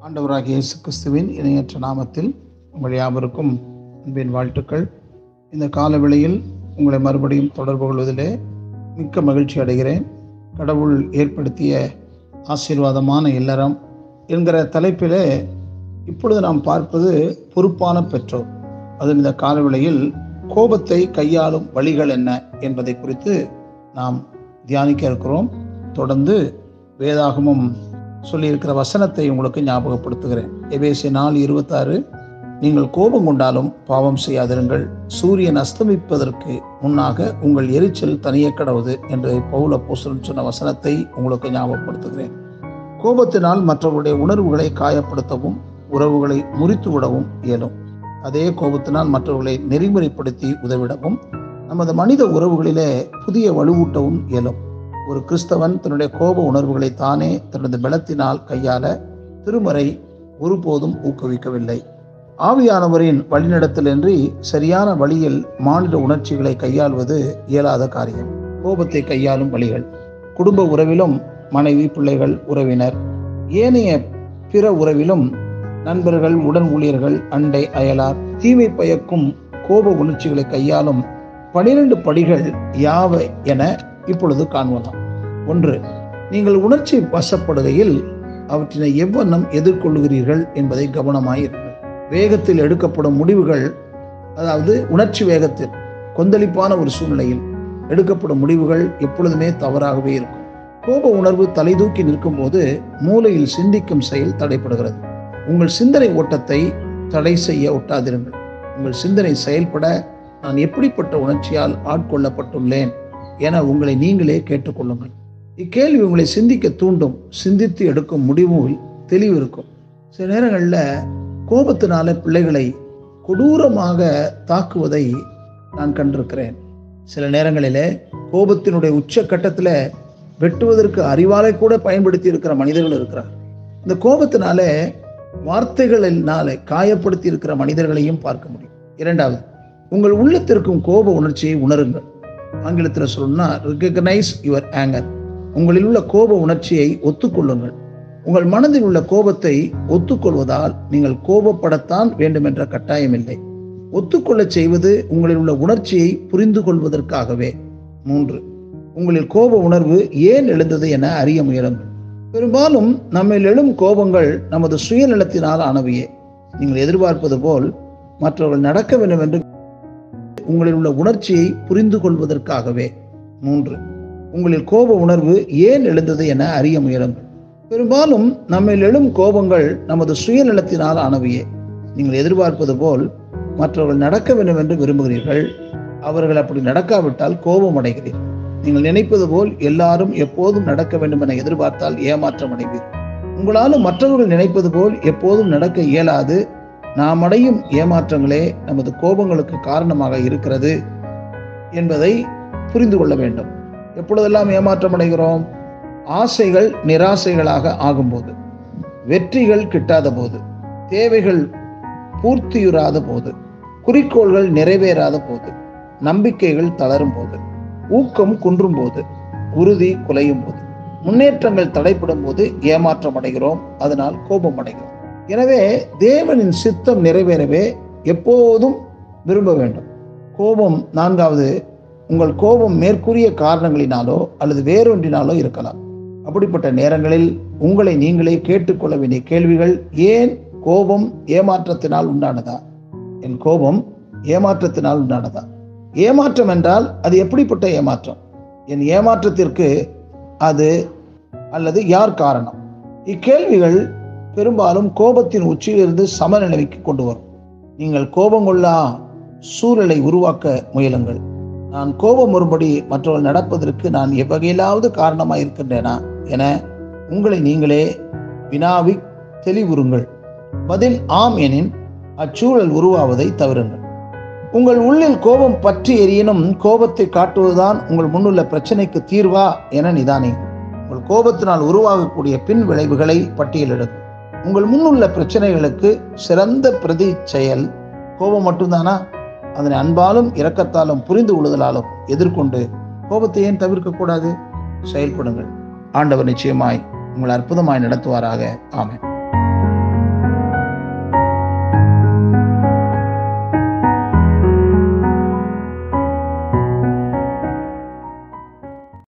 ஆண்டவராக இயேசு கிறிஸ்துவின் இணையற்ற நாமத்தில் உங்கள் யாவருக்கும் அன்பின் வாழ்த்துக்கள். இந்த காலவெளியில் உங்களை மறுபடியும் தொடர்பு கொள்வதிலே மிக்க மகிழ்ச்சி அடைகிறேன். கடவுள் ஏற்படுத்திய ஆசீர்வாதமான இல்லறம் என்கிற தலைப்பிலே இப்பொழுது நாம் பார்ப்பது பொறுப்பான பெற்றோர். அதுவும் இந்த காலவெளியில் கோபத்தை கையாளும் வழிகள் என்ன என்பதை குறித்து நாம் தியானிக்க இருக்கிறோம். தொடர்ந்து வேதாகமம் சொல்லியிருக்கிற வசனத்தை உங்களுக்கு ஞாபகப்படுத்துகிறேன். எபேசி நாள் இருபத்தாறு நீங்கள் கோபம் கொண்டாலும் பாவம் செய்யாதிருங்கள். சூரியன் அஸ்தமிப்பதற்கு முன்னாக உங்கள் எரிச்சல் தனிய கடவுது என்று பௌல போசலன் சொன்ன வசனத்தை உங்களுக்கு ஞாபகப்படுத்துகிறேன். கோபத்தினால் மற்றவருடைய உணர்வுகளை காயப்படுத்தவும் உறவுகளை முறித்து விடவும் இயலும். அதே கோபத்தினால் மற்றவர்களை நெறிமுறைப்படுத்தி உதவிடவும் நமது மனித உறவுகளிலே புதிய வலுவூட்டவும் இயலும். ஒரு கிறிஸ்தவன் தன்னுடைய கோப உணர்வுகளை தானே தனது பலத்தினால் கையாள திருமறை ஒருபோதும் ஊக்குவிக்கவில்லை. ஆவியானவரின் வழிநடத்தலின்றி சரியான வழியில் மாநில உணர்ச்சிகளை கையாள்வது இயலாத காரியம். கோபத்தை கையாளும் வழிகள். குடும்ப உறவிலும் மனைவி பிள்ளைகள் உறவினர் ஏனைய பிற உறவிலும் நண்பர்கள் உடன் ஊழியர்கள் அண்டை அயலார் தீமை பயக்கும் கோப உணர்ச்சிகளை கையாளும் பனிரெண்டு படிகள் யாவை என இப்பொழுது காண்பதாம் ஒன்று நீங்கள் உணர்ச்சி வசப்படுகையில் அவற்றினை எவ்வண்ணம் எதிர்கொள்கிறீர்கள் என்பதை கவனமாயிருங்கள் வேகத்தில் எடுக்கப்படும் முடிவுகள் அதாவது உணர்ச்சி வேகத்தில் கொந்தளிப்பான ஒரு சூழ்நிலையில் எடுக்கப்படும் முடிவுகள் எப்பொழுதுமே தவறாகவே இருக்கும். கோப உணர்வு தலைதூக்கி நிற்கும் போது மூளையில் சிந்திக்கும் செயல் தடைப்படுகிறது உங்கள் சிந்தனை ஓட்டத்தை தடை செய்ய ஒட்டாதிருங்கள். உங்கள் சிந்தனை செயல்பட நான் எப்படிப்பட்ட உணர்ச்சியால் ஆட்கொள்ளப்பட்டுள்ளேன் என உங்களை நீங்களே கேட்டுக்கொள்ளுங்கள். இக்கேள்வி உங்களை சிந்திக்க தூண்டும் சிந்தித்து எடுக்கும் முடிவும் தெளிவு இருக்கும் சில நேரங்களில் கோபத்தினால பிள்ளைகளை கொடூரமாக தாக்குவதை நான் கண்டிருக்கிறேன். சில நேரங்களிலே கோபத்தினுடைய உச்ச கட்டத்தில் வெட்டுவதற்கு அறிவாலை கூட பயன்படுத்தி இருக்கிற மனிதர்கள் இருக்கிறார் இந்த கோபத்தினால வார்த்தைகளினால காயப்படுத்தி இருக்கிற மனிதர்களையும் பார்க்க முடியும். இரண்டாவது உங்கள் உள்ளத்திற்கும் கோப உணர்ச்சியை உணருங்கள். ஆங்கிலத்தில் சொல்லணும்னா ரிகக்னைஸ் யுவர் ஆங்கர் உங்களில் உள்ள கோப உணர்ச்சியை ஒத்துக்கொள்ளுங்கள். உங்கள் மனதில் உள்ள கோபத்தை ஒத்துக்கொள்வதால் நீங்கள் கோபப்படத்தான் வேண்டும் என்ற கட்டாயம் இல்லை ஒத்துக்கொள்ளச் செய்வது உங்களில் உள்ள உணர்ச்சியை புரிந்து கொள்வதற்காகவே மூன்று உங்களில் கோப உணர்வு ஏன் எழுந்தது என அறிய முயலுங்கள். பெரும்பாலும் நம்மில் எழும் கோபங்கள் நமது சுயநலத்தினால் ஆனவையே. நீங்கள் எதிர்பார்ப்பது போல் மற்றவர்கள் நடக்க வேண்டும் என்று உங்களில் உள்ள உணர்ச்சியை புரிந்து கொள்வதற்காகவே. மூன்று உங்களில் கோப உணர்வு ஏன் எழுந்தது என அறிய முயலுங்கள் பெரும்பாலும் நம்மில் எழும் கோபங்கள் நமது சுயநலத்தினால் ஆனவையே. நீங்கள் எதிர்பார்ப்பது போல் மற்றவர்கள் நடக்க வேண்டும் என்று விரும்புகிறீர்கள். அவர்கள் அப்படி நடக்காவிட்டால் கோபம் அடைகிறீர்கள். நீங்கள் நினைப்பது போல் எல்லாரும் எப்போதும் நடக்க வேண்டும் என எதிர்பார்த்தால் ஏமாற்றம் அடைவீர். உங்களாலும் மற்றவர்கள் நினைப்பது போல் எப்போதும் நடக்க இயலாது. நாம் அடையும் ஏமாற்றங்களே நமது கோபங்களுக்கு காரணமாக இருக்கிறது என்பதை புரிந்து கொள்ள வேண்டும். எப்பொழுதெல்லாம் ஏமாற்றம் அடைகிறோம்? ஆசைகள் நிராசைகளாக ஆகும்போது வெற்றிகள் கிட்டாத போது தேவைகள் பூர்த்தியுறாத போது குறிக்கோள்கள் நிறைவேறாத போது நம்பிக்கைகள் தளரும் போது ஊக்கம் குன்றும் போது உறுதி குலையும் போது முன்னேற்றங்கள் தடைப்படும் போது ஏமாற்றம் அடைகிறோம் அதனால் கோபம் அடைகிறோம் எனவே தேவனின் சித்தம் நிறைவேறவே எப்போதும் விரும்ப வேண்டும். கோபம் நான்காவது உங்கள் கோபம் மேற்கூறிய காரணங்களினாலோ அல்லது வேறொன்றினாலோ இருக்கலாம். அப்படிப்பட்ட நேரங்களில் உங்களை நீங்களே கேட்டுக்கொள்ள வேண்டிய கேள்விகள் ஏன் கோபம் ஏமாற்றத்தினால் உண்டானதா? என் கோபம் ஏமாற்றத்தினால் உண்டானதா? ஏமாற்றம் என்றால் அது எப்படிப்பட்ட ஏமாற்றம்? என் ஏமாற்றத்திற்கு அது அல்லது யார் காரணம்? இக்கேள்விகள் பெரும்பாலும் கோபத்தின் உச்சியிலிருந்து சமநிலைக்கு கொண்டு வரும். நீங்கள் கோபம் கொள்ளா சூழலை உருவாக்க முயலுங்கள். நான் கோபம் ஒருபடி மற்றவர்கள் நடப்பதற்கு நான் எவ்வகையிலாவது காரணமாக இருக்கின்றேனா என உங்களை நீங்களே வினாவி தெளிவுறுங்கள். பதில் ஆம் எனின் அச்சூழல் உருவாவதை தவிருங்கள் உங்கள் உள்ளில் கோபம் பற்றி எரியினும் கோபத்தை காட்டுவதுதான் உங்கள் முன்னுள்ள பிரச்சனைக்கு தீர்வா என நிதானியுங்கள் உங்கள் கோபத்தினால் உருவாகக்கூடிய பின் விளைவுகளை பட்டியலிடும் உங்கள் முன்னுள்ள பிரச்சனைகளுக்கு சிறந்த பிரதி செயல். கோபம் மட்டும்தானா? அதனை அன்பாலும் இரக்கத்தாலும் புரிந்து கொள்ளுதலாலும் எதிர்கொண்டு கோபத்தை ஏன் தவிர்க்கக்கூடாது செயல்படுங்கள். ஆண்டவர் நிச்சயமாய் உங்களை அற்புதமாய் நடத்துவாராக. ஆமேன்.